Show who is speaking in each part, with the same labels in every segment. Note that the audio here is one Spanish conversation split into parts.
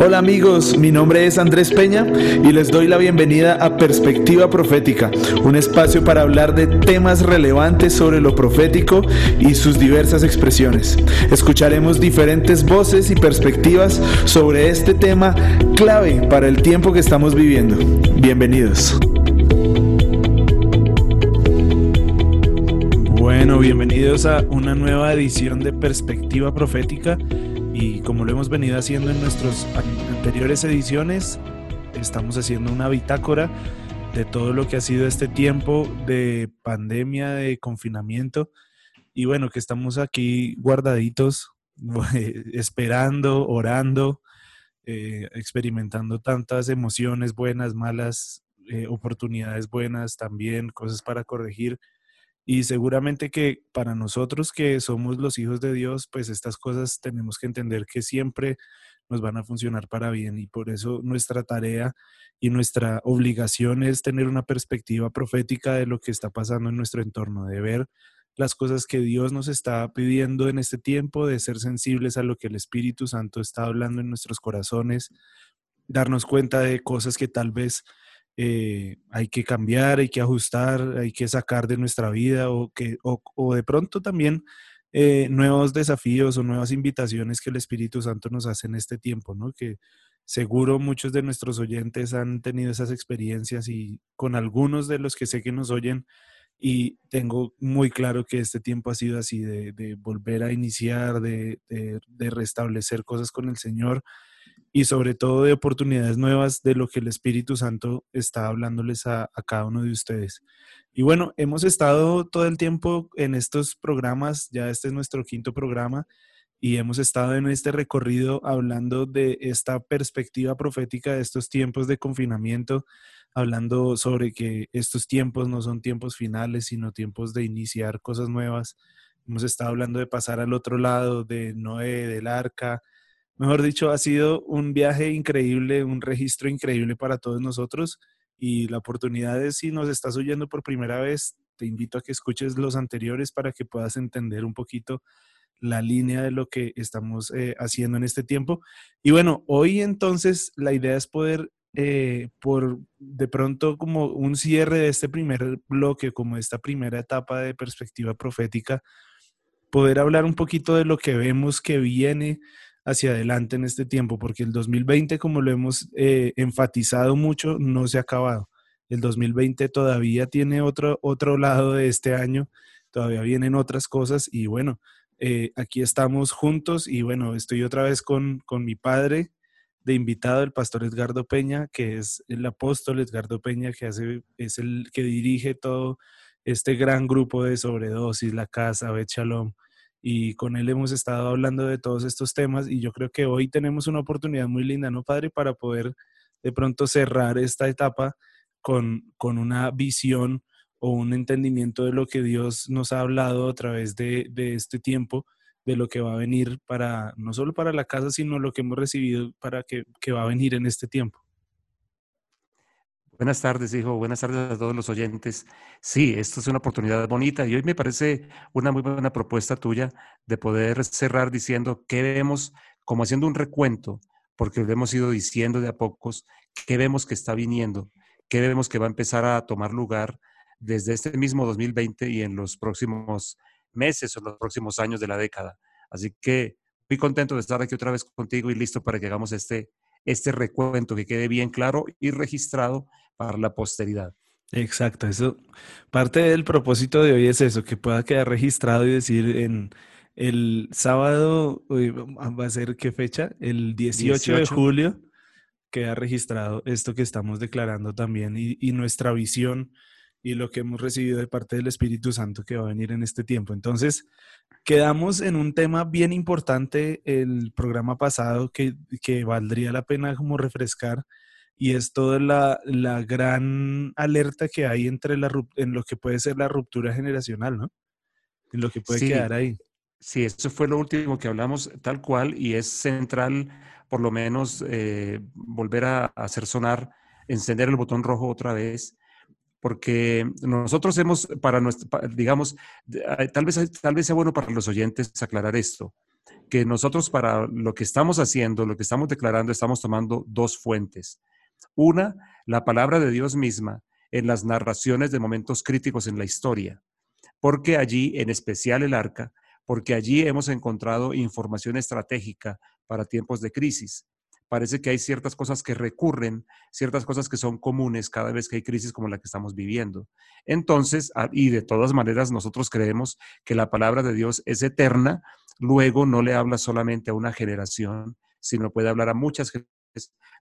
Speaker 1: Hola amigos, mi nombre es Andrés Peña y les doy la bienvenida a Perspectiva Profética, un espacio para hablar de temas relevantes sobre lo profético y sus diversas expresiones. Escucharemos diferentes voces y perspectivas sobre este tema clave para el tiempo que estamos viviendo. Bienvenidos. Bueno, bienvenidos a una nueva edición de Perspectiva Profética y como lo hemos venido haciendo en nuestras anteriores ediciones, estamos haciendo una bitácora de todo lo que ha sido este tiempo de pandemia, de confinamiento. Y bueno, que estamos aquí guardaditos, esperando, orando, eh, experimentando tantas emociones buenas, malas, eh, oportunidades buenas también, cosas para corregir. Y seguramente que para nosotros que somos los hijos de Dios, pues estas cosas tenemos que entender que siempre nos van a funcionar para bien y por eso nuestra tarea y nuestra obligación es tener una perspectiva profética de lo que está pasando en nuestro entorno, de ver las cosas que Dios nos está pidiendo en este tiempo, de ser sensibles a lo que el Espíritu Santo está hablando en nuestros corazones, darnos cuenta de cosas que tal vez eh, hay que cambiar, hay que ajustar, hay que sacar de nuestra vida o, que, o, de pronto también eh, nuevos desafíos o nuevas invitaciones que el Espíritu Santo nos hace en este tiempo, ¿no? Que seguro muchos de nuestros oyentes han tenido esas experiencias y con algunos de los que sé que nos oyen y tengo muy claro que este tiempo ha sido así de, volver a iniciar, de, de restablecer cosas con el Señor y sobre todo de oportunidades nuevas de lo que el Espíritu Santo está hablándoles a, cada uno de ustedes. Y bueno, hemos estado todo el tiempo en estos programas, ya este es nuestro quinto programa, y hemos estado en este recorrido hablando de esta perspectiva profética de estos tiempos de confinamiento, hablando sobre que estos tiempos no son tiempos finales, sino tiempos de iniciar cosas nuevas. Hemos estado hablando de pasar al otro lado, de Noé, del arca, Mejor dicho, ha sido un viaje increíble, un registro increíble para todos nosotros y la oportunidad es, si nos estás oyendo por primera vez, te invito a que escuches los anteriores para que puedas entender un poquito la línea de lo que estamos eh, haciendo en este tiempo. Y bueno, hoy entonces la idea es poder, eh, por de pronto como un cierre de este primer bloque, como esta primera etapa de perspectiva profética, poder hablar un poquito de lo que vemos que viene hacia adelante en este tiempo, porque el 2020, como lo hemos eh, enfatizado mucho, no se ha acabado. El 2020 todavía tiene otro, otro lado de este año, todavía vienen otras cosas y bueno, eh, aquí estamos juntos y bueno, estoy otra vez con, con mi padre de invitado, el pastor Edgardo Peña, que es el apóstol Edgardo Peña, que hace, es el que dirige todo este gran grupo de sobredosis, la casa, Bet Shalom y con él hemos estado hablando de todos estos temas y yo creo que hoy tenemos una oportunidad muy linda, ¿no, padre? Para poder de pronto cerrar esta etapa con, con una visión o un entendimiento de lo que Dios nos ha hablado a través de, de este tiempo, de lo que va a venir para, no solo para la casa, sino lo que hemos recibido para que, que va a venir en este tiempo.
Speaker 2: Buenas tardes, hijo. Buenas tardes a todos los oyentes. Sí, esto es una oportunidad bonita y hoy me parece una muy buena propuesta tuya de poder cerrar diciendo qué vemos, como haciendo un recuento, porque lo hemos ido diciendo de a pocos, qué vemos que está viniendo, qué vemos que va a empezar a tomar lugar desde este mismo 2020 y en los próximos meses o los próximos años de la década. Así que muy contento de estar aquí otra vez contigo y listo para que hagamos este, este recuento, que quede bien claro y registrado para la posteridad.
Speaker 1: Exacto, eso parte del propósito de hoy es eso, que pueda quedar registrado y decir en el sábado, va a ser qué fecha, el 18, de julio, queda registrado esto que estamos declarando también y, y nuestra visión y lo que hemos recibido de parte del Espíritu Santo que va a venir en este tiempo. Entonces, quedamos en un tema bien importante el programa pasado que, que valdría la pena como refrescar y es toda la, la, gran alerta que hay entre la, en lo que puede ser la ruptura generacional, ¿no? En lo que puede quedar ahí.
Speaker 2: Sí, eso fue lo último que hablamos tal cual y es central, por lo menos, eh, volver a, hacer sonar, encender el botón rojo otra vez, porque nosotros hemos, para nuestro, digamos, tal vez, tal vez sea bueno para los oyentes aclarar esto. que nosotros para lo que estamos haciendo, lo que estamos declarando, estamos tomando dos fuentes. Una, la palabra de Dios misma en las narraciones de momentos críticos en la historia, porque allí, en especial el arca, porque allí hemos encontrado información estratégica para tiempos de crisis. Parece que hay ciertas cosas que recurren, ciertas cosas que son comunes cada vez que hay crisis como la que estamos viviendo. Entonces, ah, y de todas maneras, nosotros creemos que la palabra de Dios es eterna, luego no le habla solamente a una generación, sino puede hablar a muchas generaciones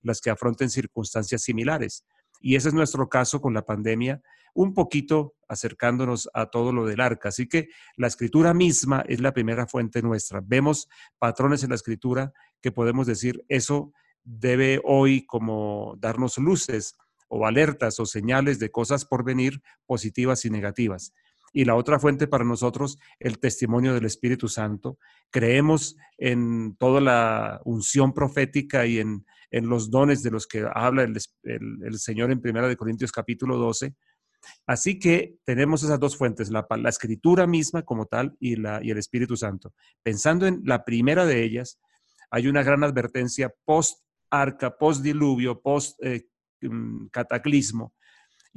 Speaker 2: las que afronten circunstancias similares. Y ese es nuestro caso con la pandemia, un poquito acercándonos a todo lo del arca. Así que la escritura misma es la primera fuente nuestra. Vemos patrones en la escritura que podemos decir, eso debe hoy como darnos luces o alertas o señales de cosas por venir positivas y negativas. Y la otra fuente para nosotros, el testimonio del Espíritu Santo. Creemos en toda la unción profética y en, los dones de los que habla el, Señor en Primera de Corintios capítulo 12. Así que tenemos esas dos fuentes, la, escritura misma como tal y, y el Espíritu Santo. Pensando en la primera de ellas, hay una gran advertencia post-arca, post-diluvio, post-cataclismo,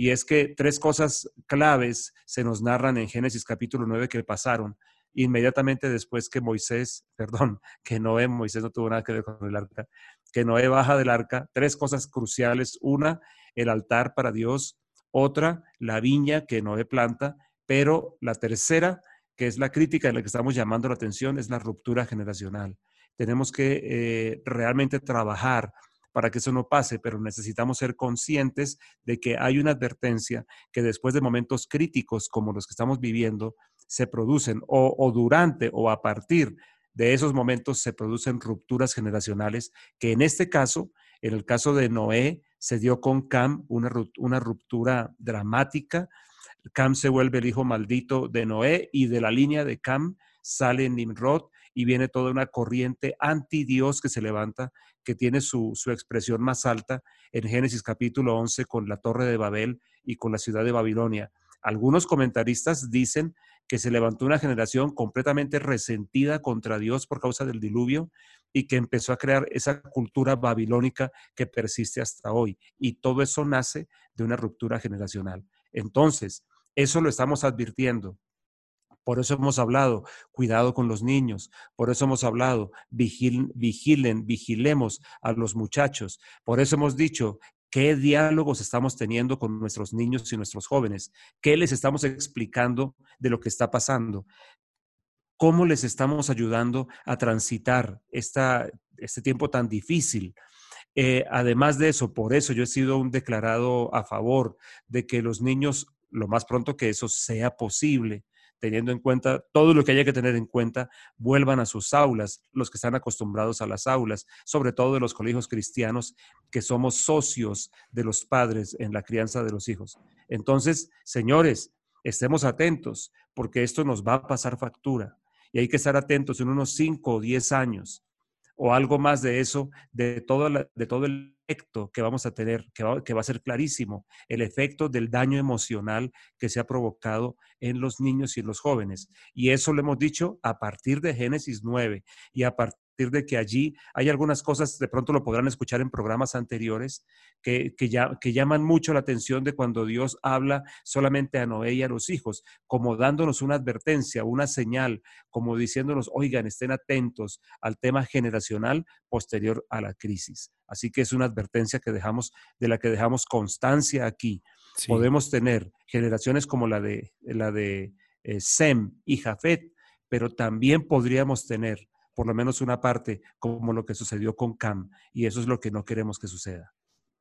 Speaker 2: y es que tres cosas claves se nos narran en Génesis capítulo 9 que pasaron inmediatamente después que Moisés, perdón, que Noé, Moisés no tuvo nada que ver con el arca, que Noé baja del arca, tres cosas cruciales. Una, el altar para Dios. Otra, la viña que Noé planta. Pero la tercera, que es la crítica en la que estamos llamando la atención, es la ruptura generacional. Tenemos que eh, realmente trabajar para que eso no pase, pero necesitamos ser conscientes de que hay una advertencia que después de momentos críticos como los que estamos viviendo, se producen o, durante o a partir de esos momentos se producen rupturas generacionales, que en este caso, en el caso de Noé, se dio con Cam una, una ruptura dramática. Cam se vuelve el hijo maldito de Noé y de la línea de Cam sale Nimrod y viene toda una corriente anti Dios que se levanta que tiene su, expresión más alta en Génesis capítulo 11 con la torre de Babel y con la ciudad de Babilonia. Algunos comentaristas dicen que se levantó una generación completamente resentida contra Dios por causa del diluvio y que empezó a crear esa cultura babilónica que persiste hasta hoy. Y todo eso nace de una ruptura generacional. Entonces, eso lo estamos advirtiendo. Por eso hemos hablado, cuidado con los niños. Por eso hemos hablado, vigilen, vigilemos a los muchachos. Por eso hemos dicho, qué diálogos estamos teniendo con nuestros niños y nuestros jóvenes, qué les estamos explicando de lo que está pasando, cómo les estamos ayudando a transitar esta, este tiempo tan difícil. Eh, además de eso, por eso yo he sido un declarado a favor de que los niños, lo más pronto que eso sea posible, teniendo en cuenta todo lo que haya que tener en cuenta, vuelvan a sus aulas, los que están acostumbrados a las aulas, sobre todo de los colegios cristianos, que somos socios de los padres en la crianza de los hijos. Entonces, señores, estemos atentos, porque esto nos va a pasar factura y hay que estar atentos en unos 5 o 10 años o algo más de eso, de todo, de todo el efecto que vamos a tener, que va, que va, a ser clarísimo, el efecto del daño emocional que se ha provocado en los niños y en los jóvenes. Y eso lo hemos dicho a partir de Génesis 9 y a partir de que allí hay algunas cosas, de pronto lo podrán escuchar en programas anteriores, que, que, ya, que llaman mucho la atención de cuando Dios habla solamente a Noé y a los hijos, como dándonos una advertencia, una señal, como diciéndonos, oigan, estén atentos al tema generacional posterior a la crisis. Así que es una advertencia que dejamos, de la que dejamos constancia aquí. Podemos tener generaciones como la de, la de eh, Sem y Jafet, pero también podríamos tener por lo menos una parte, como lo que sucedió con Cam. Y eso es lo que no queremos que suceda.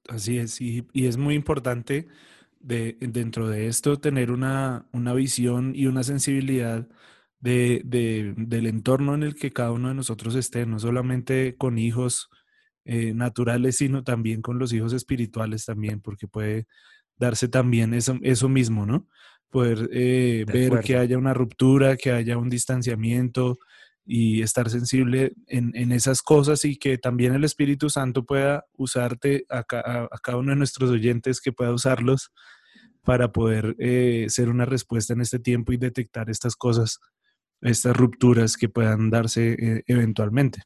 Speaker 1: Así es, y, es muy importante de, dentro de esto tener una, una visión y una sensibilidad de, del entorno en el que cada uno de nosotros esté, no solamente con hijos eh, naturales, sino también con los hijos espirituales también, porque puede darse también eso, eso mismo, ¿no? Poder eh, ver que haya una ruptura, que haya un distanciamiento, y estar sensible en, esas cosas y que también el Espíritu Santo pueda usarte a, cada uno de nuestros oyentes, que pueda usarlos para poder eh, ser una respuesta en este tiempo y detectar estas cosas estas rupturas que puedan darse eh, eventualmente.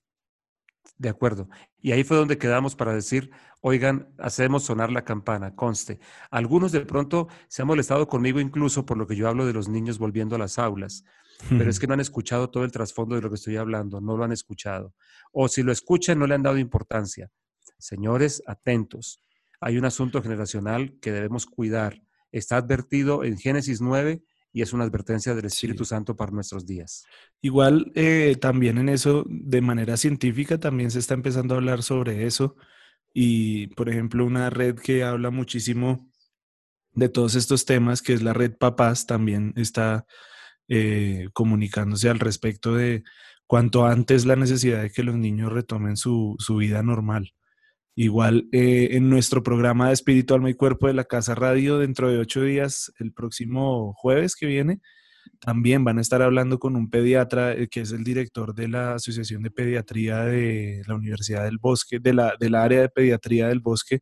Speaker 2: De acuerdo. Y ahí fue donde quedamos para decir, oigan, hacemos sonar la campana, conste. Algunos de pronto se han molestado conmigo incluso por lo que yo hablo de los niños volviendo a las aulas, pero es que no han escuchado todo el trasfondo de lo que estoy hablando, no lo han escuchado. O si lo escuchan, no le han dado importancia. Señores, atentos. Hay un asunto generacional que debemos cuidar. Está advertido en Génesis 9 y es una advertencia del Espíritu Santo para nuestros días.
Speaker 1: Igual eh, también en eso, de manera científica, también se está empezando a hablar sobre eso. Y, por ejemplo, una red que habla muchísimo de todos estos temas, que es la red Papás, también está eh, comunicándose al respecto de cuanto antes la necesidad de que los niños retomen su, su vida normal. Igual eh, en nuestro programa de Espíritu, Alma y Cuerpo de la Casa Radio, dentro de ocho días, el próximo jueves que viene, también van a estar hablando con un pediatra eh, que es el director de la Asociación de Pediatría de la Universidad del Bosque, de la, del área de pediatría del Bosque,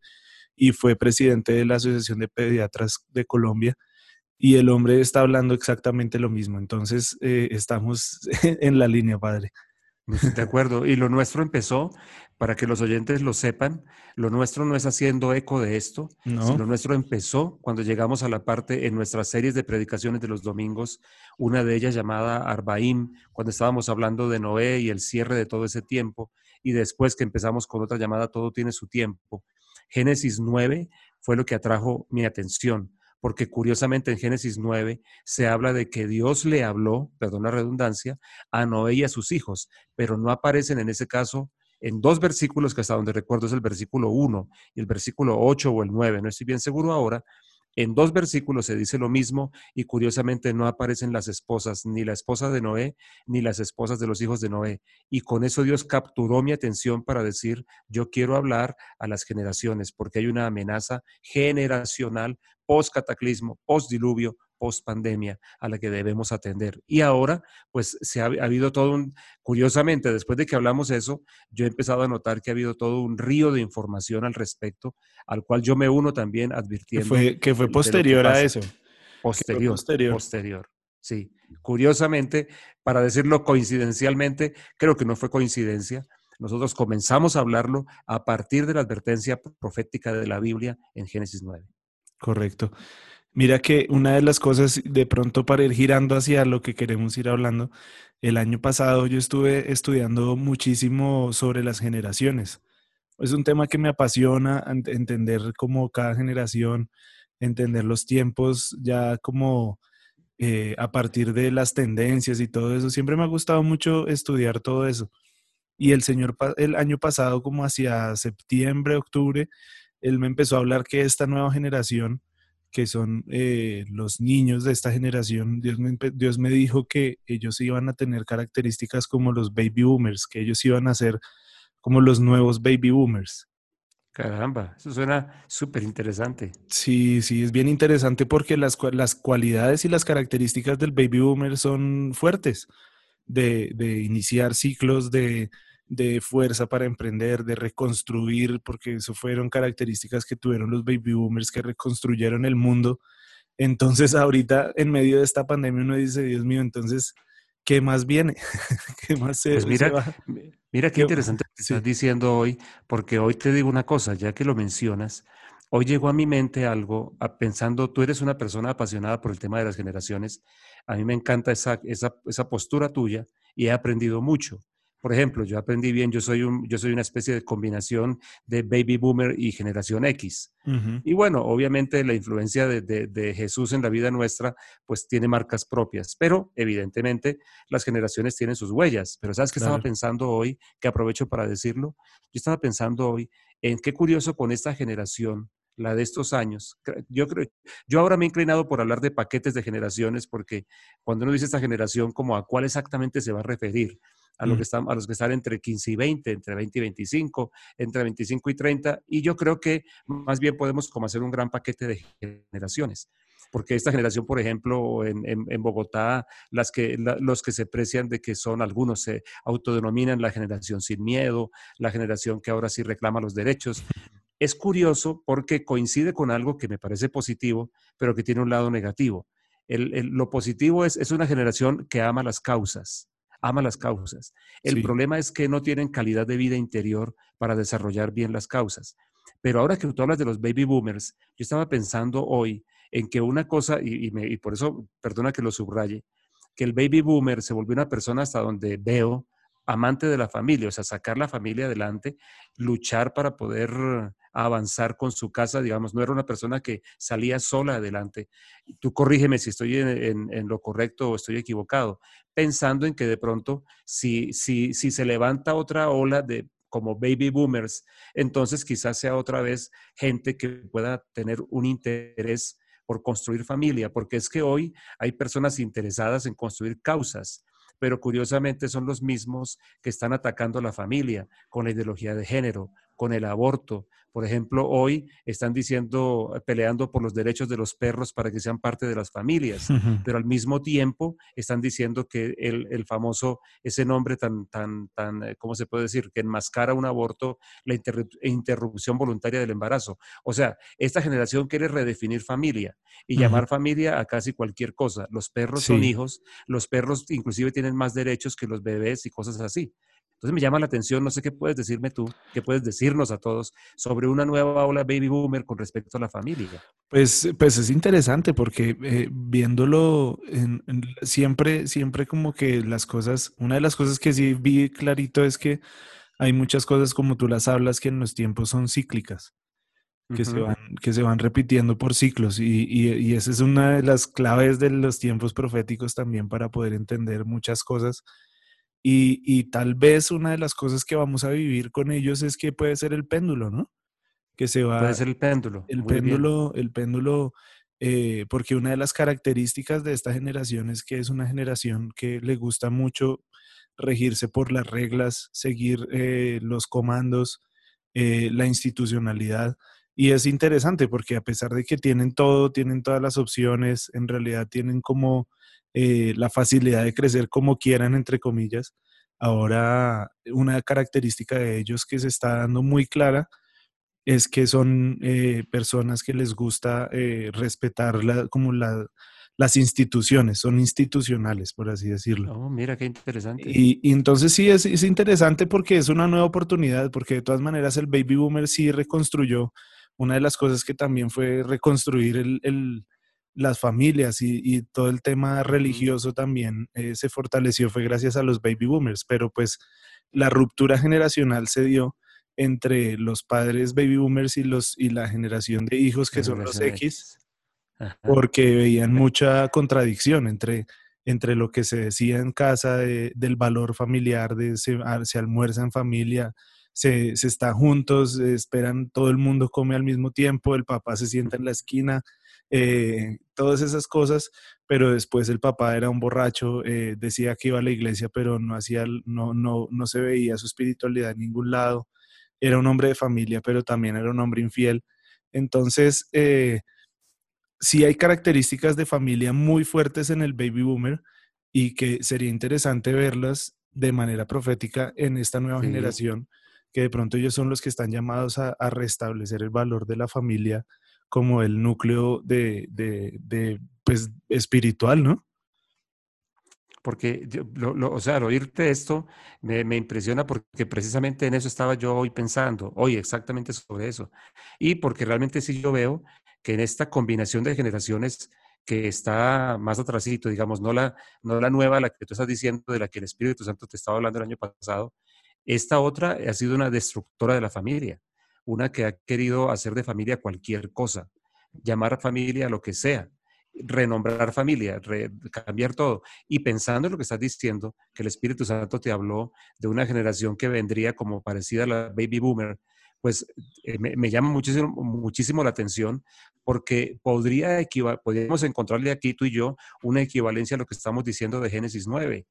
Speaker 1: y fue presidente de la Asociación de Pediatras de Colombia. Y el hombre está hablando exactamente lo mismo. Entonces, eh, estamos en la línea, padre.
Speaker 2: De acuerdo. Y lo nuestro empezó, para que los oyentes lo sepan, lo nuestro no es haciendo eco de esto, no. lo nuestro empezó cuando llegamos a la parte en nuestras series de predicaciones de los domingos, una de ellas llamada Arbaim, cuando estábamos hablando de Noé y el cierre de todo ese tiempo, y después que empezamos con otra llamada Todo tiene su tiempo. Génesis 9 fue lo que atrajo mi atención porque curiosamente en Génesis 9 se habla de que Dios le habló, perdón la redundancia, a Noé y a sus hijos, pero no aparecen en ese caso en dos versículos que hasta donde recuerdo es el versículo 1 y el versículo 8 o el 9, no estoy bien seguro ahora, en dos versículos se dice lo mismo y curiosamente no aparecen las esposas, ni la esposa de Noé, ni las esposas de los hijos de Noé. Y con eso Dios capturó mi atención para decir, yo quiero hablar a las generaciones, porque hay una amenaza generacional post-cataclismo, post-diluvio, post-pandemia a la que debemos atender. Y ahora, pues se ha, habido todo un, curiosamente, después de que hablamos eso, yo he empezado a notar que ha habido todo un río de información al respecto, al cual yo me uno también advirtiendo.
Speaker 1: Que fue, que fue posterior a eso.
Speaker 2: Posterior, posterior. Posterior. Sí. Curiosamente, para decirlo coincidencialmente, creo que no fue coincidencia. Nosotros comenzamos a hablarlo a partir de la advertencia profética de la Biblia en Génesis 9.
Speaker 1: Correcto. Mira que una de las cosas, de pronto para ir girando hacia lo que queremos ir hablando, el año pasado yo estuve estudiando muchísimo sobre las generaciones. Es un tema que me apasiona, entender cómo cada generación, entender los tiempos, ya como eh, a partir de las tendencias y todo eso. Siempre me ha gustado mucho estudiar todo eso. Y el señor, el año pasado, como hacia septiembre, octubre, él me empezó a hablar que esta nueva generación, que son eh, los niños de esta generación, Dios me, Dios me dijo que ellos iban a tener características como los baby boomers, que ellos iban a ser como los nuevos baby boomers.
Speaker 2: Caramba, eso suena súper interesante.
Speaker 1: Sí, sí, es bien interesante porque las, las cualidades y las características del baby boomer son fuertes, de, de iniciar ciclos de, de fuerza para emprender, de reconstruir, porque eso fueron características que tuvieron los baby boomers que reconstruyeron el mundo. Entonces ahorita en medio de esta pandemia uno dice, Dios mío, entonces, ¿qué más viene? ¿Qué más se,
Speaker 2: pues mira, mira qué interesante que estás diciendo hoy, porque hoy te digo una cosa, ya que lo mencionas, hoy llegó a mi mente algo, pensando, tú eres una persona apasionada por el tema de las generaciones, a mí me encanta esa, esa, esa postura tuya y he aprendido mucho. Por ejemplo, yo aprendí bien, yo soy, un, yo soy una especie de combinación de baby boomer y generación X. Y bueno, obviamente la influencia de, de, Jesús en la vida nuestra, pues tiene marcas propias, pero evidentemente las generaciones tienen sus huellas. Pero ¿sabes qué estaba pensando hoy? Que aprovecho para decirlo. Yo estaba pensando hoy en qué curioso con esta generación la de estos años. Yo creo, yo ahora me he inclinado por hablar de paquetes de generaciones porque cuando uno dice esta generación, como a cuál exactamente se va a referir a, que están, a los que están entre 15 y 20, entre 20 y 25, entre 25 y 30, y yo creo que más bien podemos como hacer un gran paquete de generaciones porque esta generación, por ejemplo, en, en, Bogotá, las que, los que se precian de que son algunos, se autodenominan la generación sin miedo, la generación que ahora sí reclama los derechos. Es curioso porque coincide con algo que me parece positivo, pero que tiene un lado negativo lo positivo es, es una generación que ama las causas, ama las causas. El problema es que no tienen calidad de vida interior para desarrollar bien las causas. Pero ahora que tú hablas de los baby boomers, yo estaba pensando hoy en que una cosa, y, y por eso, perdona que lo subraye, que el baby boomer se volvió una persona hasta donde veo amante de la familia, o sea, sacar la familia adelante, luchar para poder avanzar con su casa, digamos, no era una persona que salía sola adelante. Tú corrígeme si estoy en, lo correcto o estoy equivocado, pensando en que de pronto, si, si, si se levanta otra ola de como baby boomers, entonces quizás sea otra vez gente que pueda tener un interés por construir familia, porque es que hoy hay personas interesadas en construir causas, pero curiosamente son los mismos que están atacando a la familia con la ideología de género, con el aborto. Por ejemplo, hoy están diciendo, peleando por los derechos de los perros para que sean parte de las familias, pero al mismo tiempo están diciendo que el, famoso, ese nombre tan, tan, tan, eh, ¿cómo se puede decir? Que enmascara un aborto, la interrupción voluntaria del embarazo. O sea, esta generación quiere redefinir familia y llamar familia a casi cualquier cosa. Los perros son hijos, los perros inclusive tienen más derechos que los bebés y cosas así. Entonces me llama la atención, no sé qué puedes decirme tú, qué puedes decirnos a todos sobre una nueva ola baby boomer con respecto a la familia.
Speaker 1: Pues, pues es interesante porque eh, viéndolo siempre, siempre como que las cosas, una de las cosas que sí vi clarito es que hay muchas cosas como tú las hablas que en los tiempos son cíclicas. Que, se van, que se van repitiendo por ciclos y, y esa es una de las claves de los tiempos proféticos también para poder entender muchas cosas y, tal vez una de las cosas que vamos a vivir con ellos es que puede ser el péndulo, ¿no?
Speaker 2: Que se va. Puede ser el péndulo.
Speaker 1: El péndulo, el péndulo, eh, porque una de las características de esta generación es que es una generación que le gusta mucho regirse por las reglas, seguir eh, los comandos, eh, la institucionalidad. Y es interesante porque a pesar de que tienen todo, tienen todas las opciones, en realidad tienen como eh, la facilidad de crecer como quieran, entre comillas. Ahora, una característica de ellos que se está dando muy clara es que son eh, personas que les gusta eh, respetar como las instituciones, son institucionales, por así decirlo.
Speaker 2: Oh, mira qué interesante.
Speaker 1: Y, entonces sí, es, interesante porque es una nueva oportunidad, porque de todas maneras el baby boomer sí reconstruyó. Una de las cosas que también fue reconstruir el las familias y, todo el tema religioso también eh, se fortaleció fue gracias a los baby boomers, pero pues la ruptura generacional se dio entre los padres baby boomers y, los, y la generación de hijos que son los X, porque veían mucha contradicción entre, entre lo que se decía en casa del valor familiar, de se, se almuerza en familia, se, se está juntos, esperan, todo el mundo come al mismo tiempo, el papá se sienta en la esquina, eh, todas esas cosas, pero después el papá era un borracho, eh, decía que iba a la iglesia, pero no, hacía, no, no, no se veía su espiritualidad en ningún lado, era un hombre de familia, pero también era un hombre infiel. Entonces, eh, sí hay características de familia muy fuertes en el baby boomer y que sería interesante verlas de manera profética en esta nueva generación, que de pronto ellos son los que están llamados a, a restablecer el valor de la familia como el núcleo de, de, pues, espiritual, ¿no?
Speaker 2: Porque, o sea, al oírte esto, me, me, impresiona porque precisamente en eso estaba yo hoy pensando, hoy exactamente sobre eso. Y porque realmente sí yo veo que en esta combinación de generaciones que está más atrasito, digamos, no la, no la nueva, la que tú estás diciendo, de la que el Espíritu Santo te estaba hablando el año pasado, esta otra ha sido una destructora de la familia una que ha querido hacer de familia cualquier cosa, llamar a familia lo que sea, renombrar familia, cambiar todo. Y pensando en lo que estás diciendo, que el Espíritu Santo te habló de una generación que vendría como parecida a la baby boomer, pues eh, me, llama muchísimo, muchísimo la atención porque podría podríamos encontrarle aquí tú y yo una equivalencia a lo que estamos diciendo de Génesis 9,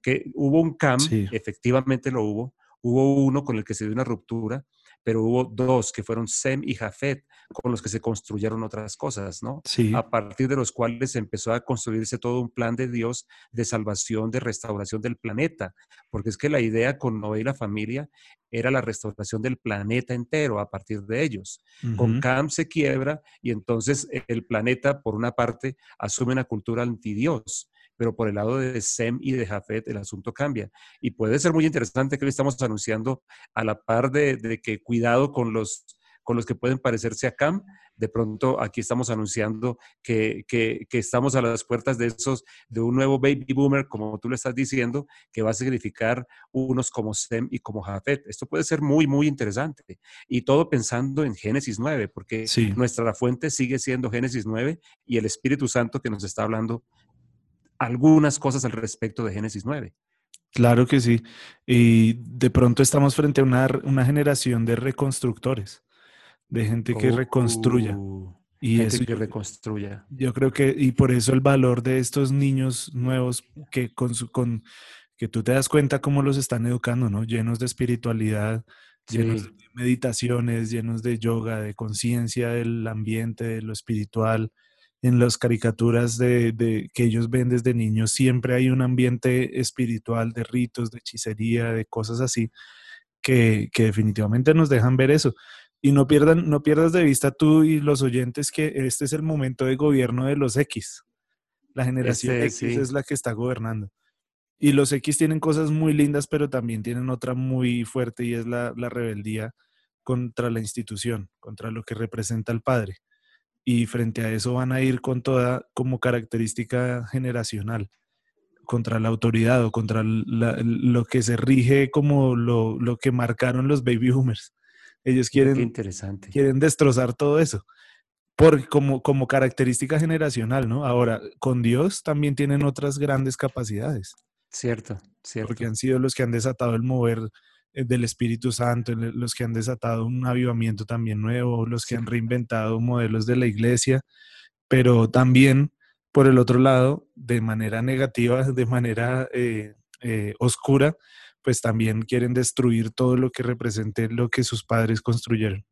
Speaker 2: que hubo un cam, efectivamente lo hubo, hubo uno con el que se dio una ruptura, pero hubo dos que fueron Sem y Jafet, con los que se construyeron otras cosas, ¿no?
Speaker 1: Sí.
Speaker 2: A partir de los cuales empezó a construirse todo un plan de Dios de salvación, de restauración del planeta, porque es que la idea con Noé y la familia era la restauración del planeta entero a partir de ellos. Con Cam se quiebra y entonces el planeta, por una parte, asume una cultura antidios pero por el lado de Sem y de Jafet el asunto cambia. Y puede ser muy interesante que hoy estamos anunciando a la par de, que cuidado con los, con los que pueden parecerse a Cam, de pronto aquí estamos anunciando que, que, estamos a las puertas de esos, de un nuevo baby boomer, como tú le estás diciendo, que va a significar unos como Sem y como Jafet. Esto puede ser muy, muy interesante. Y todo pensando en Génesis 9, porque nuestra fuente sigue siendo Génesis 9 y el Espíritu Santo que nos está hablando algunas cosas al respecto de Génesis 9.
Speaker 1: Claro que sí. Y de pronto estamos frente a una, una generación de reconstructores, de gente que reconstruya.
Speaker 2: Uh, y gente que reconstruya.
Speaker 1: Yo creo que, y por eso el valor de estos niños nuevos que con, con que tú te das cuenta cómo los están educando, ¿no? Llenos de espiritualidad, llenos de meditaciones, llenos de yoga, de conciencia del ambiente, de lo espiritual, en las caricaturas de, que ellos ven desde niños, siempre hay un ambiente espiritual de ritos, de hechicería, de cosas así, que, definitivamente nos dejan ver eso. Y no, pierdan, no pierdas de vista tú y los oyentes que este es el momento de gobierno de los X. La generación X es la que está gobernando. Y los X tienen cosas muy lindas, pero también tienen otra muy fuerte y es la, la rebeldía contra la institución, contra lo que representa el padre y frente a eso van a ir con toda como característica generacional contra la autoridad o contra lo que se rige como lo, que marcaron los baby boomers. Ellos quieren,
Speaker 2: interesante.
Speaker 1: quieren destrozar todo eso por, como, como característica generacional, ¿no? Ahora, con Dios también tienen otras grandes capacidades.
Speaker 2: Cierto, cierto.
Speaker 1: Porque han sido los que han desatado el mover del Espíritu Santo, los que han desatado un avivamiento también nuevo, los que han reinventado modelos de la iglesia, pero también, por el otro lado, de manera negativa, de manera eh, eh, oscura, pues también quieren destruir todo lo que represente lo que sus padres construyeron.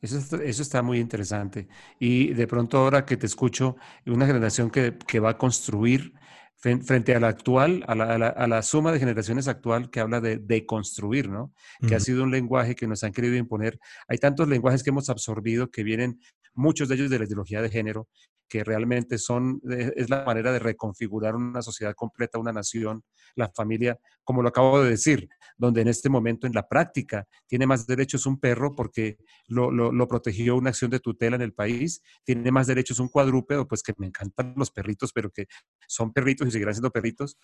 Speaker 2: Eso, eso, está muy interesante. Y de pronto ahora que te escucho, una generación que, que va a construir frente a la actual, a la, suma de generaciones actual que habla de deconstruir, ¿no? Que ha sido un lenguaje que nos han querido imponer. Hay tantos lenguajes que hemos absorbido que vienen, muchos de ellos de la ideología de género, que realmente son, eh, es la manera de reconfigurar una sociedad completa, una nación, la familia, como lo acabo de decir, donde en este momento en la práctica tiene más derechos un perro porque lo, lo, protegió una acción de tutela en el país, tiene más derechos un cuadrúpedo, pues que me encantan los perritos, pero que son perritos y seguirán siendo perritos,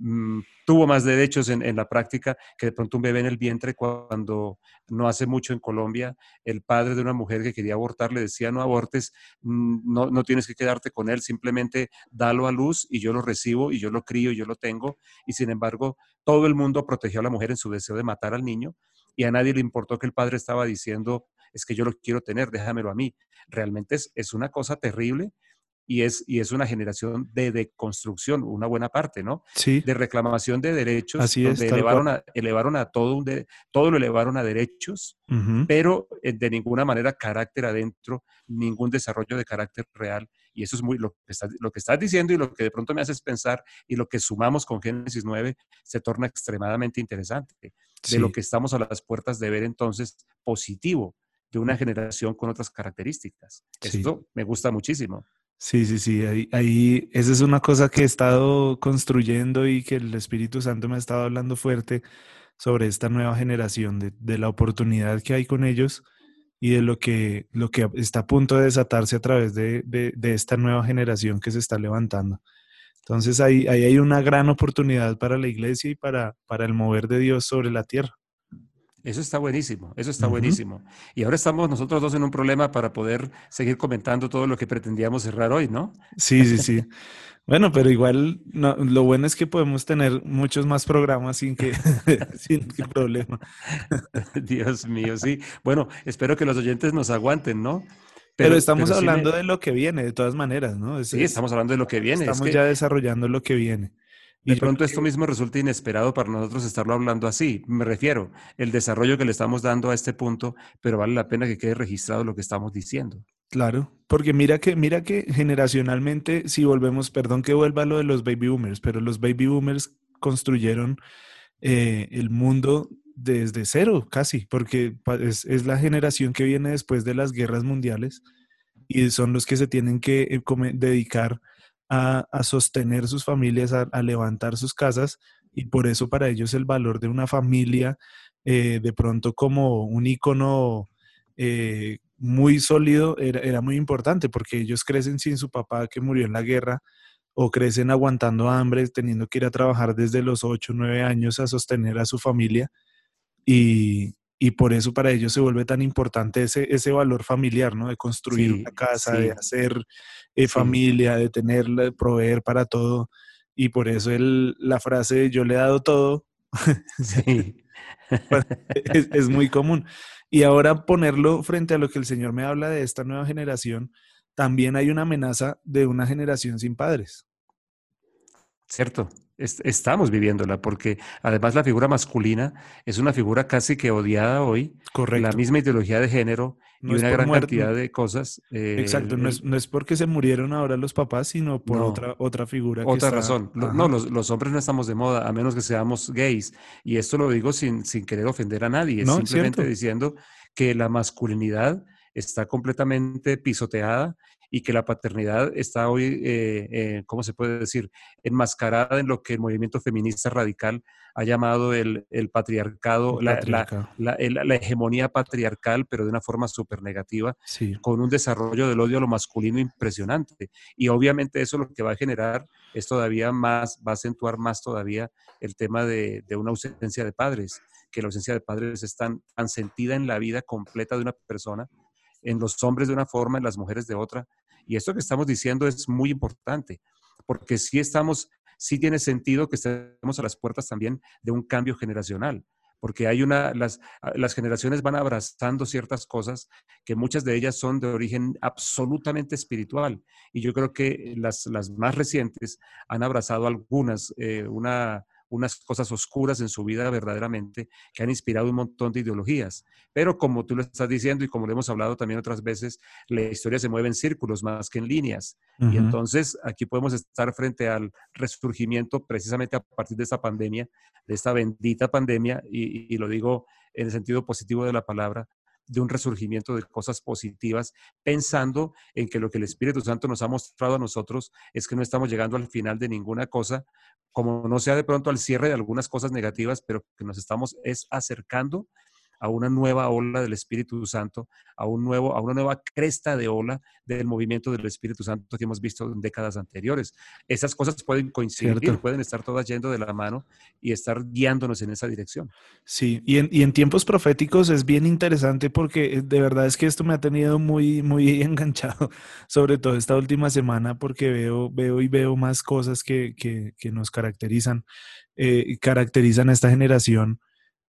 Speaker 2: mm, tuvo más derechos en, en la práctica que de pronto un bebé en el vientre cuando no hace mucho en Colombia, el padre de una mujer que quería abortar le decía no abortes, mm, no, no tienes que quedarte con él, simplemente dalo a luz y yo lo recibo y yo lo crío y yo lo tengo. Y sin embargo, todo el mundo protegió a la mujer en su deseo de matar al niño y a nadie le importó que el padre estaba diciendo, es que yo lo quiero tener, déjamelo a mí. Realmente es, es una cosa terrible y es, y es una generación de deconstrucción, una buena parte, ¿no?
Speaker 1: Sí.
Speaker 2: De reclamación de derechos,
Speaker 1: Así
Speaker 2: donde elevaron, a, elevaron a todo, un de, todo lo elevaron a derechos, pero eh, de ninguna manera carácter adentro, ningún desarrollo de carácter real. Y eso es muy lo que, está, lo que estás diciendo y lo que de pronto me haces pensar y lo que sumamos con Génesis 9 se torna extremadamente interesante. De lo que estamos a las puertas de ver entonces positivo de una generación con otras características. Esto me gusta muchísimo.
Speaker 1: Sí, sí, sí, ahí, ahí, esa es una cosa que he estado construyendo y que el Espíritu Santo me ha estado hablando fuerte sobre esta nueva generación, de, de la oportunidad que hay con ellos y de lo que, lo que está a punto de desatarse a través de, de, de esta nueva generación que se está levantando. Entonces ahí, ahí hay una gran oportunidad para la iglesia y para, para el mover de Dios sobre la tierra.
Speaker 2: Eso está buenísimo, eso está buenísimo. Y ahora estamos nosotros dos en un problema para poder seguir comentando todo lo que pretendíamos cerrar hoy, ¿no?
Speaker 1: Sí, sí, sí. Bueno, pero igual lo bueno es que podemos tener muchos más programas sin que, sin problema.
Speaker 2: Dios mío, sí. Bueno, espero que los oyentes nos aguanten, ¿no?
Speaker 1: Pero, estamos hablando de lo que viene, de todas maneras, ¿no?
Speaker 2: sí, estamos hablando de lo que viene.
Speaker 1: Estamos ya desarrollando lo que viene.
Speaker 2: De pronto esto mismo resulta inesperado para nosotros estarlo hablando así. Me refiero, el desarrollo que le estamos dando a este punto, pero vale la pena que quede registrado lo que estamos diciendo.
Speaker 1: Claro, porque mira que, mira que generacionalmente, si volvemos, perdón que vuelva a lo de los baby boomers, pero los baby boomers construyeron eh, el mundo desde cero, casi, porque es, es, la generación que viene después de las guerras mundiales y son los que se tienen que eh, dedicar a, a, sostener sus familias, a, levantar sus casas, y por eso para ellos el valor de una familia, eh, de pronto como un icono eh, muy sólido, era, muy importante, porque ellos crecen sin su papá que murió en la guerra, o crecen aguantando hambre, teniendo que ir a trabajar desde los 8 o 9 años a sostener a su familia. Y, y por eso para ellos se vuelve tan importante ese, ese valor familiar, ¿no? De construir sí, una casa, sí. de hacer eh, familia, de tener, de proveer para todo. Y por eso el, la frase yo le he dado todo sí. es, es, muy común. Y ahora ponerlo frente a lo que el Señor me habla de esta nueva generación, también hay una amenaza de una generación sin padres.
Speaker 2: Cierto, estamos viviéndola, porque además la figura masculina es una figura casi que odiada hoy.
Speaker 1: Correcto.
Speaker 2: La misma ideología de género no y una gran muerte. cantidad de cosas.
Speaker 1: Eh, Exacto, no es, no es, porque se murieron ahora los papás, sino por no, otra, otra figura.
Speaker 2: Otra
Speaker 1: que
Speaker 2: está... razón. Ajá. No, los, los, hombres no estamos de moda, a menos que seamos gays. Y esto lo digo sin, sin querer ofender a nadie, no, simplemente cierto. diciendo que la masculinidad está completamente pisoteada y que la paternidad está hoy, eh, eh, ¿cómo se puede decir?, enmascarada en lo que el movimiento feminista radical ha llamado el, el patriarcado, el. La, la, la, la, hegemonía patriarcal, pero de una forma súper negativa,
Speaker 1: sí.
Speaker 2: con un desarrollo del odio a lo masculino impresionante. Y obviamente eso lo que va a generar es todavía más, va a acentuar más todavía el tema de, de una ausencia de padres, que la ausencia de padres es tan, tan sentida en la vida completa de una persona en los hombres de una forma, en las mujeres de otra. Y esto que estamos diciendo es muy importante, porque sí estamos, sí tiene sentido que estemos a las puertas también de un cambio generacional, porque hay una, las, las generaciones van abrazando ciertas cosas que muchas de ellas son de origen absolutamente espiritual. Y yo creo que las, las más recientes han abrazado algunas, eh, una, unas cosas oscuras en su vida verdaderamente que han inspirado un montón de ideologías. Pero como tú lo estás diciendo y como lo hemos hablado también otras veces, la historia se mueve en círculos más que en líneas. Uh -huh. Y entonces aquí podemos estar frente al resurgimiento precisamente a partir de esta pandemia, de esta bendita pandemia, y, y lo digo en el sentido positivo de la palabra, de un resurgimiento de cosas positivas, pensando en que lo que el Espíritu Santo nos ha mostrado a nosotros es que no estamos llegando al final de ninguna cosa, como no sea de pronto al cierre de algunas cosas negativas, pero que nos estamos es acercando a una nueva ola del Espíritu Santo, a, un nuevo, a una nueva cresta de ola del movimiento del Espíritu Santo que hemos visto en décadas anteriores. Esas cosas pueden coincidir, Cierto. pueden estar todas yendo de la mano y estar guiándonos en esa dirección.
Speaker 1: Sí, y en, y en, tiempos proféticos es bien interesante porque de verdad es que esto me ha tenido muy, muy enganchado, sobre todo esta última semana, porque veo, veo y veo más cosas que, que, que nos caracterizan, eh, caracterizan a esta generación.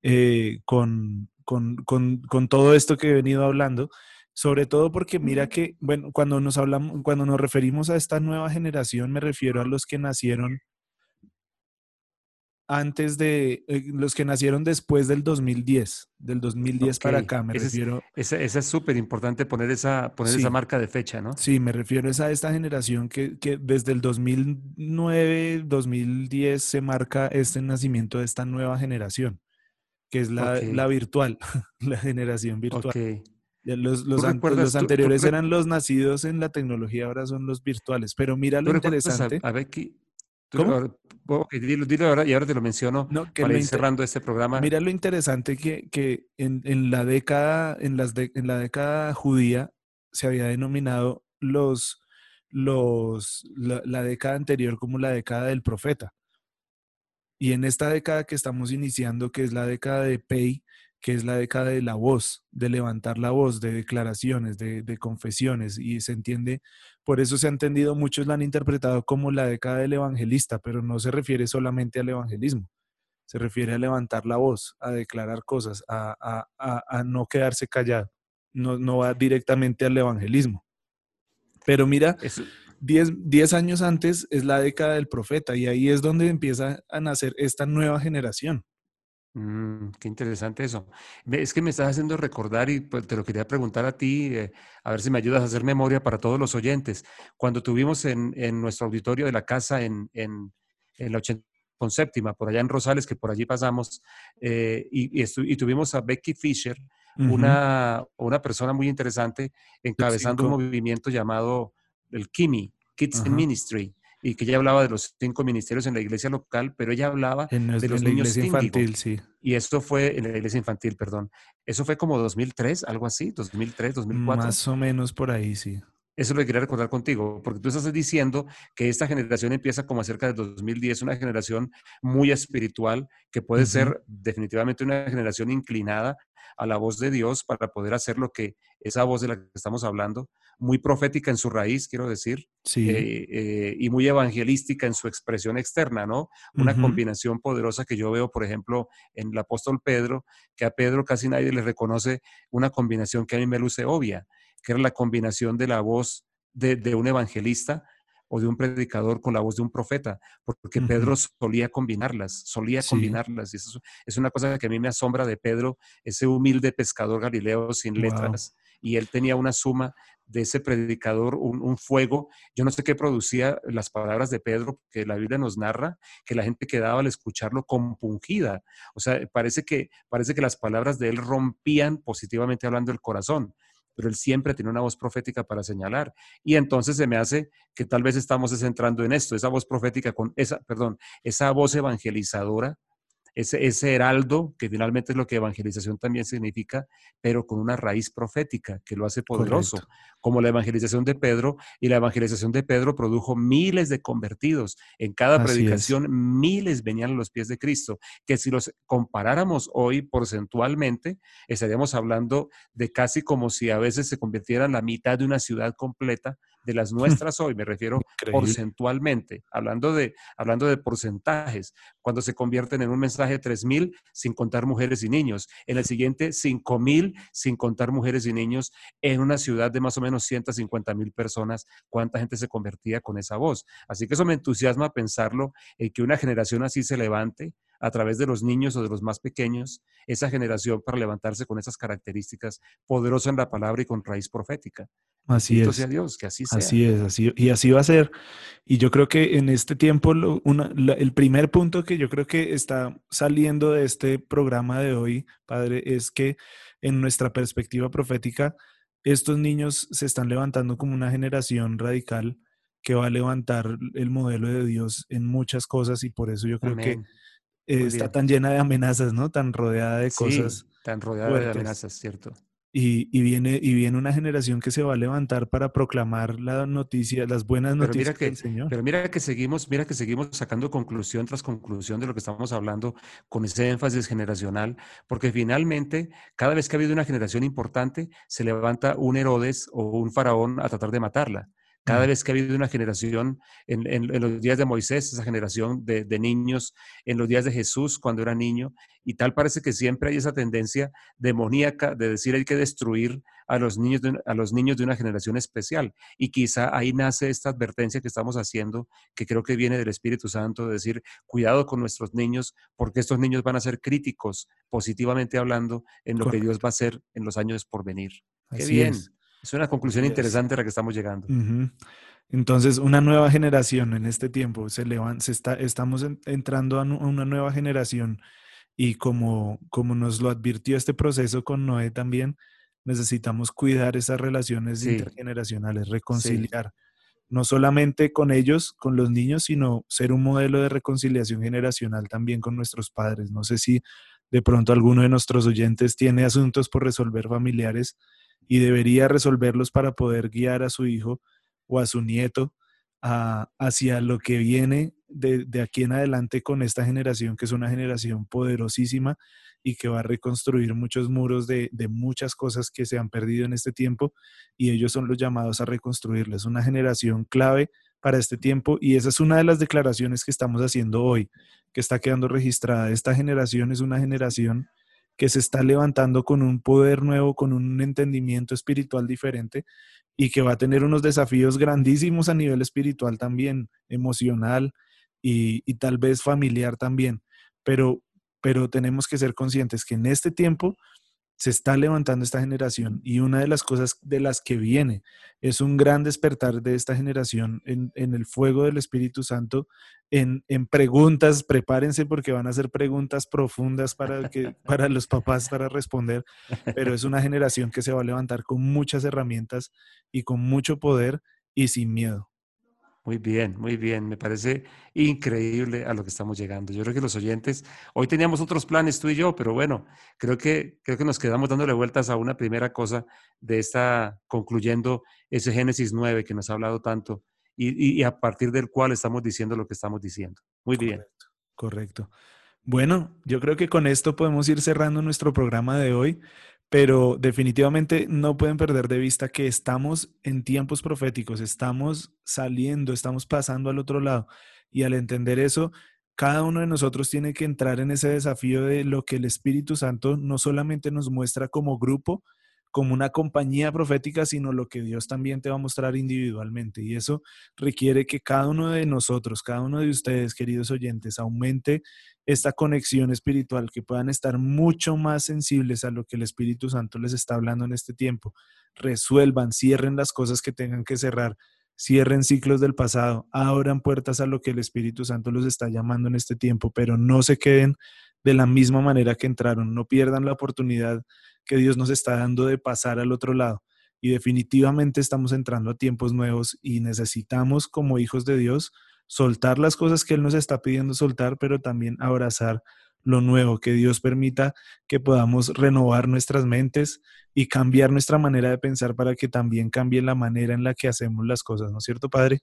Speaker 1: Eh, con, con, con, con, todo esto que he venido hablando, sobre todo porque mira que, bueno, cuando nos hablamos, cuando nos referimos a esta nueva generación, me refiero a los que nacieron antes de, eh, los que nacieron después del 2010, del 2010 okay. para acá, me
Speaker 2: esa
Speaker 1: refiero.
Speaker 2: Es, esa, es súper importante poner, esa, poner sí. esa marca de fecha, ¿no?
Speaker 1: Sí, me refiero a esta generación que, que desde el 2009, 2010 se marca este nacimiento de esta nueva generación que es la, okay. la virtual, la generación virtual.
Speaker 2: Okay.
Speaker 1: Los, los, an los anteriores tú, eran los nacidos en la tecnología, ahora son los virtuales. Pero mira lo interesante.
Speaker 2: A, ¿qué? ¿Cómo? Okay, dilo, dilo, ahora y ahora te lo menciono
Speaker 1: no,
Speaker 2: para ir cerrando este programa.
Speaker 1: Mira lo interesante que, que en, en, la década, en, las de, en la década judía se había denominado los, los, la, la década anterior como la década del profeta. Y en esta década que estamos iniciando, que es la década de Pei, que es la década de la voz, de levantar la voz, de declaraciones, de, confesiones, y se entiende, por eso se ha entendido, muchos la han interpretado como la década del evangelista, pero no se refiere solamente al evangelismo, se refiere a levantar la voz, a declarar cosas, a, no quedarse callado, no, no va directamente al evangelismo. Pero mira,
Speaker 2: eso,
Speaker 1: diez, años antes es la década del profeta y ahí es donde empieza a nacer esta nueva generación.
Speaker 2: Mm, qué interesante eso. Es que me estás haciendo recordar y pues, te lo quería preguntar a ti, eh, a ver si me ayudas a hacer memoria para todos los oyentes. Cuando tuvimos en, nuestro auditorio de la casa en, en, la 80 con séptima, por allá en Rosales, que por allí pasamos, eh, y, y, tuvimos a Becky Fisher, una, una persona muy interesante, encabezando un movimiento llamado el KIMI, Kids in Ministry, y que ella hablaba de los cinco ministerios en la iglesia local, pero ella hablaba de los
Speaker 1: la niños iglesia infantil, sí.
Speaker 2: Y esto fue en la iglesia infantil, perdón. Eso fue como 2003, algo así, 2003, 2004.
Speaker 1: Más o menos por ahí, sí.
Speaker 2: Eso lo que quería recordar contigo, porque tú estás diciendo que esta generación empieza como cerca de 2010, una generación muy espiritual, que puede ser definitivamente una generación inclinada a la voz de Dios para poder hacer lo que esa voz de la que estamos hablando, muy profética en su raíz, quiero decir,
Speaker 1: sí.
Speaker 2: Eh, eh, y muy evangelística en su expresión externa, ¿no? Una combinación poderosa que yo veo, por ejemplo, en el apóstol Pedro, que a Pedro casi nadie le reconoce una combinación que a mí me luce obvia que era la combinación de la voz de, un evangelista o de un predicador con la voz de un profeta, porque Pedro solía combinarlas, solía combinarlas. Y eso es una cosa que a mí me asombra de Pedro, ese humilde pescador galileo sin letras, y él tenía una suma de ese predicador, un, fuego. Yo no sé qué producía las palabras de Pedro, que la Biblia nos narra, que la gente quedaba al escucharlo compungida. O sea, parece que, parece que las palabras de él rompían positivamente hablando el corazón pero él siempre tiene una voz profética para señalar. Y entonces se me hace que tal vez estamos centrando en esto, esa voz profética con esa, perdón, esa voz evangelizadora ese, heraldo, que finalmente es lo que evangelización también significa, pero con una raíz profética que lo hace poderoso, como la evangelización de Pedro, y la evangelización de Pedro produjo miles de convertidos. En cada predicación, miles venían a los pies de Cristo, que si los comparáramos hoy porcentualmente, estaríamos hablando de casi como si a veces se convirtiera la mitad de una ciudad completa de las nuestras hoy, me refiero porcentualmente, hablando de, hablando de porcentajes, cuando se convierten en un mensaje de 3.000 sin contar mujeres y niños, en el siguiente 5.000 sin contar mujeres y niños, en una ciudad de más o menos 150 mil personas, ¿cuánta gente se convertía con esa voz? Así que eso me entusiasma pensarlo, en que una generación así se levante a través de los niños o de los más pequeños, esa generación para levantarse con esas características, poderosa en la palabra y con raíz profética.
Speaker 1: Así es.
Speaker 2: Sea Dios, que así sea.
Speaker 1: Así es, así, y así va a ser. Y yo creo que en este tiempo, el primer punto que yo creo que está saliendo de este programa de hoy, Padre, es que en nuestra perspectiva profética, estos niños se están levantando como una generación radical que va a levantar el modelo de Dios en muchas cosas y por eso yo creo que está tan llena de amenazas, ¿no? Tan rodeada de cosas.
Speaker 2: Tan rodeada de amenazas, cierto.
Speaker 1: Y, viene, y viene una generación que se va a levantar para proclamar la noticia, las buenas noticias
Speaker 2: que,
Speaker 1: del Señor.
Speaker 2: Pero mira que seguimos, mira que seguimos sacando conclusión tras conclusión de lo que estamos hablando con ese énfasis generacional, porque finalmente, cada vez que ha habido una generación importante, se levanta un Herodes o un faraón a tratar de matarla. Cada vez que ha habido una generación, en, los días de Moisés, esa generación de, niños, en los días de Jesús cuando era niño, y tal parece que siempre hay esa tendencia demoníaca de decir hay que destruir a los niños de, a los niños de una generación especial. Y quizá ahí nace esta advertencia que estamos haciendo, que creo que viene del Espíritu Santo, de decir, cuidado con nuestros niños, porque estos niños van a ser críticos, positivamente hablando, en lo que Dios va a hacer en los años por venir. Qué bien. Es una conclusión interesante a la que estamos llegando.
Speaker 1: Entonces, una nueva generación en este tiempo, se, se está, estamos entrando a una nueva generación y como, como nos lo advirtió este proceso con Noé también, necesitamos cuidar esas relaciones intergeneracionales, reconciliar, no solamente con ellos, con los niños, sino ser un modelo de reconciliación generacional también con nuestros padres. No sé si de pronto alguno de nuestros oyentes tiene asuntos por resolver familiares y debería resolverlos para poder guiar a su hijo o a su nieto hacia lo que viene de, aquí en adelante con esta generación, que es una generación poderosísima y que va a reconstruir muchos muros de, de, muchas cosas que se han perdido en este tiempo y ellos son los llamados a reconstruirles. Una generación clave para este tiempo y esa es una de las declaraciones que estamos haciendo hoy, que está quedando registrada. Esta generación es una generación que se está levantando con un poder nuevo, con un entendimiento espiritual diferente y que va a tener unos desafíos grandísimos a nivel espiritual también, emocional y, tal vez familiar también. Pero, pero tenemos que ser conscientes que en este tiempo se está levantando esta generación y una de las cosas de las que viene es un gran despertar de esta generación en, el fuego del Espíritu Santo, en, preguntas, prepárense porque van a ser preguntas profundas para, que, para los papás para responder, pero es una generación que se va a levantar con muchas herramientas y con mucho poder y sin miedo.
Speaker 2: Muy bien, muy bien. Me parece increíble a lo que estamos llegando. Yo creo que los oyentes, hoy teníamos otros planes tú y yo, pero bueno, creo que, creo que nos quedamos dándole vueltas a una primera cosa de esta, concluyendo ese Génesis 9 que nos ha hablado tanto y, a partir del cual estamos diciendo lo que estamos diciendo. Muy bien.
Speaker 1: correcto. Bueno, yo creo que con esto podemos ir cerrando nuestro programa de hoy pero definitivamente no pueden perder de vista que estamos en tiempos proféticos, estamos saliendo, estamos pasando al otro lado. Y al entender eso, cada uno de nosotros tiene que entrar en ese desafío de lo que el Espíritu Santo no solamente nos muestra como grupo, como una compañía profética, sino lo que Dios también te va a mostrar individualmente. Y eso requiere que cada uno de nosotros, cada uno de ustedes, queridos oyentes, aumente esta conexión espiritual, que puedan estar mucho más sensibles a lo que el Espíritu Santo les está hablando en este tiempo. Resuelvan, cierren las cosas que tengan que cerrar, cierren ciclos del pasado, abran puertas a lo que el Espíritu Santo los está llamando en este tiempo, pero no se queden de la misma manera que entraron, no pierdan la oportunidad que Dios nos está dando de pasar al otro lado. Y definitivamente estamos entrando a tiempos nuevos y necesitamos como hijos de Dios soltar las cosas que Él nos está pidiendo soltar, pero también abrazar lo nuevo, que Dios permita que podamos renovar nuestras mentes y cambiar nuestra manera de pensar para que también cambie la manera en la que hacemos las cosas, ¿no es cierto, Padre?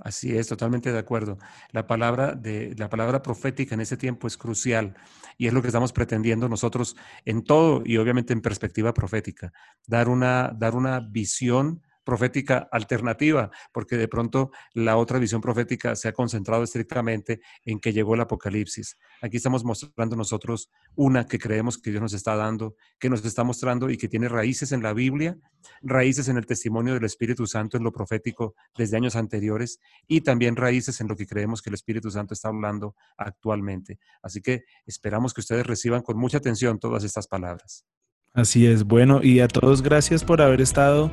Speaker 2: Así es, totalmente de acuerdo. La palabra, de, la palabra profética en ese tiempo es crucial y es lo que estamos pretendiendo nosotros en todo y obviamente en perspectiva profética, dar una, dar una visión profética alternativa, porque de pronto la otra visión profética se ha concentrado estrictamente en que llegó el Apocalipsis. Aquí estamos mostrando nosotros una que creemos que Dios nos está dando, que nos está mostrando y que tiene raíces en la Biblia, raíces en el testimonio del Espíritu Santo en lo profético desde años anteriores y también raíces en lo que creemos que el Espíritu Santo está hablando actualmente. Así que esperamos que ustedes reciban con mucha atención todas estas palabras.
Speaker 1: Así es, bueno, y a todos gracias por haber estado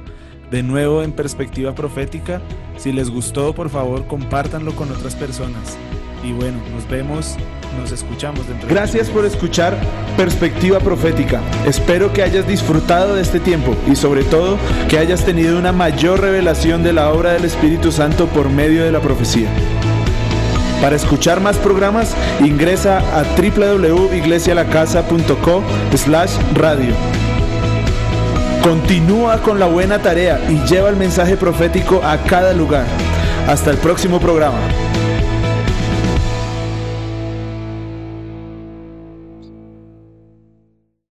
Speaker 1: de nuevo en perspectiva profética. Si les gustó, por favor, compártanlo con otras personas. Y bueno, nos vemos, nos escuchamos dentro
Speaker 3: Gracias por escuchar Perspectiva Profética. Espero que hayas disfrutado de este tiempo y sobre todo que hayas tenido una mayor revelación de la obra del Espíritu Santo por medio de la profecía. Para escuchar más programas, ingresa a www.iglesialacasa.co/radio. Continúa con la buena tarea y lleva el mensaje profético a cada lugar. Hasta el próximo programa.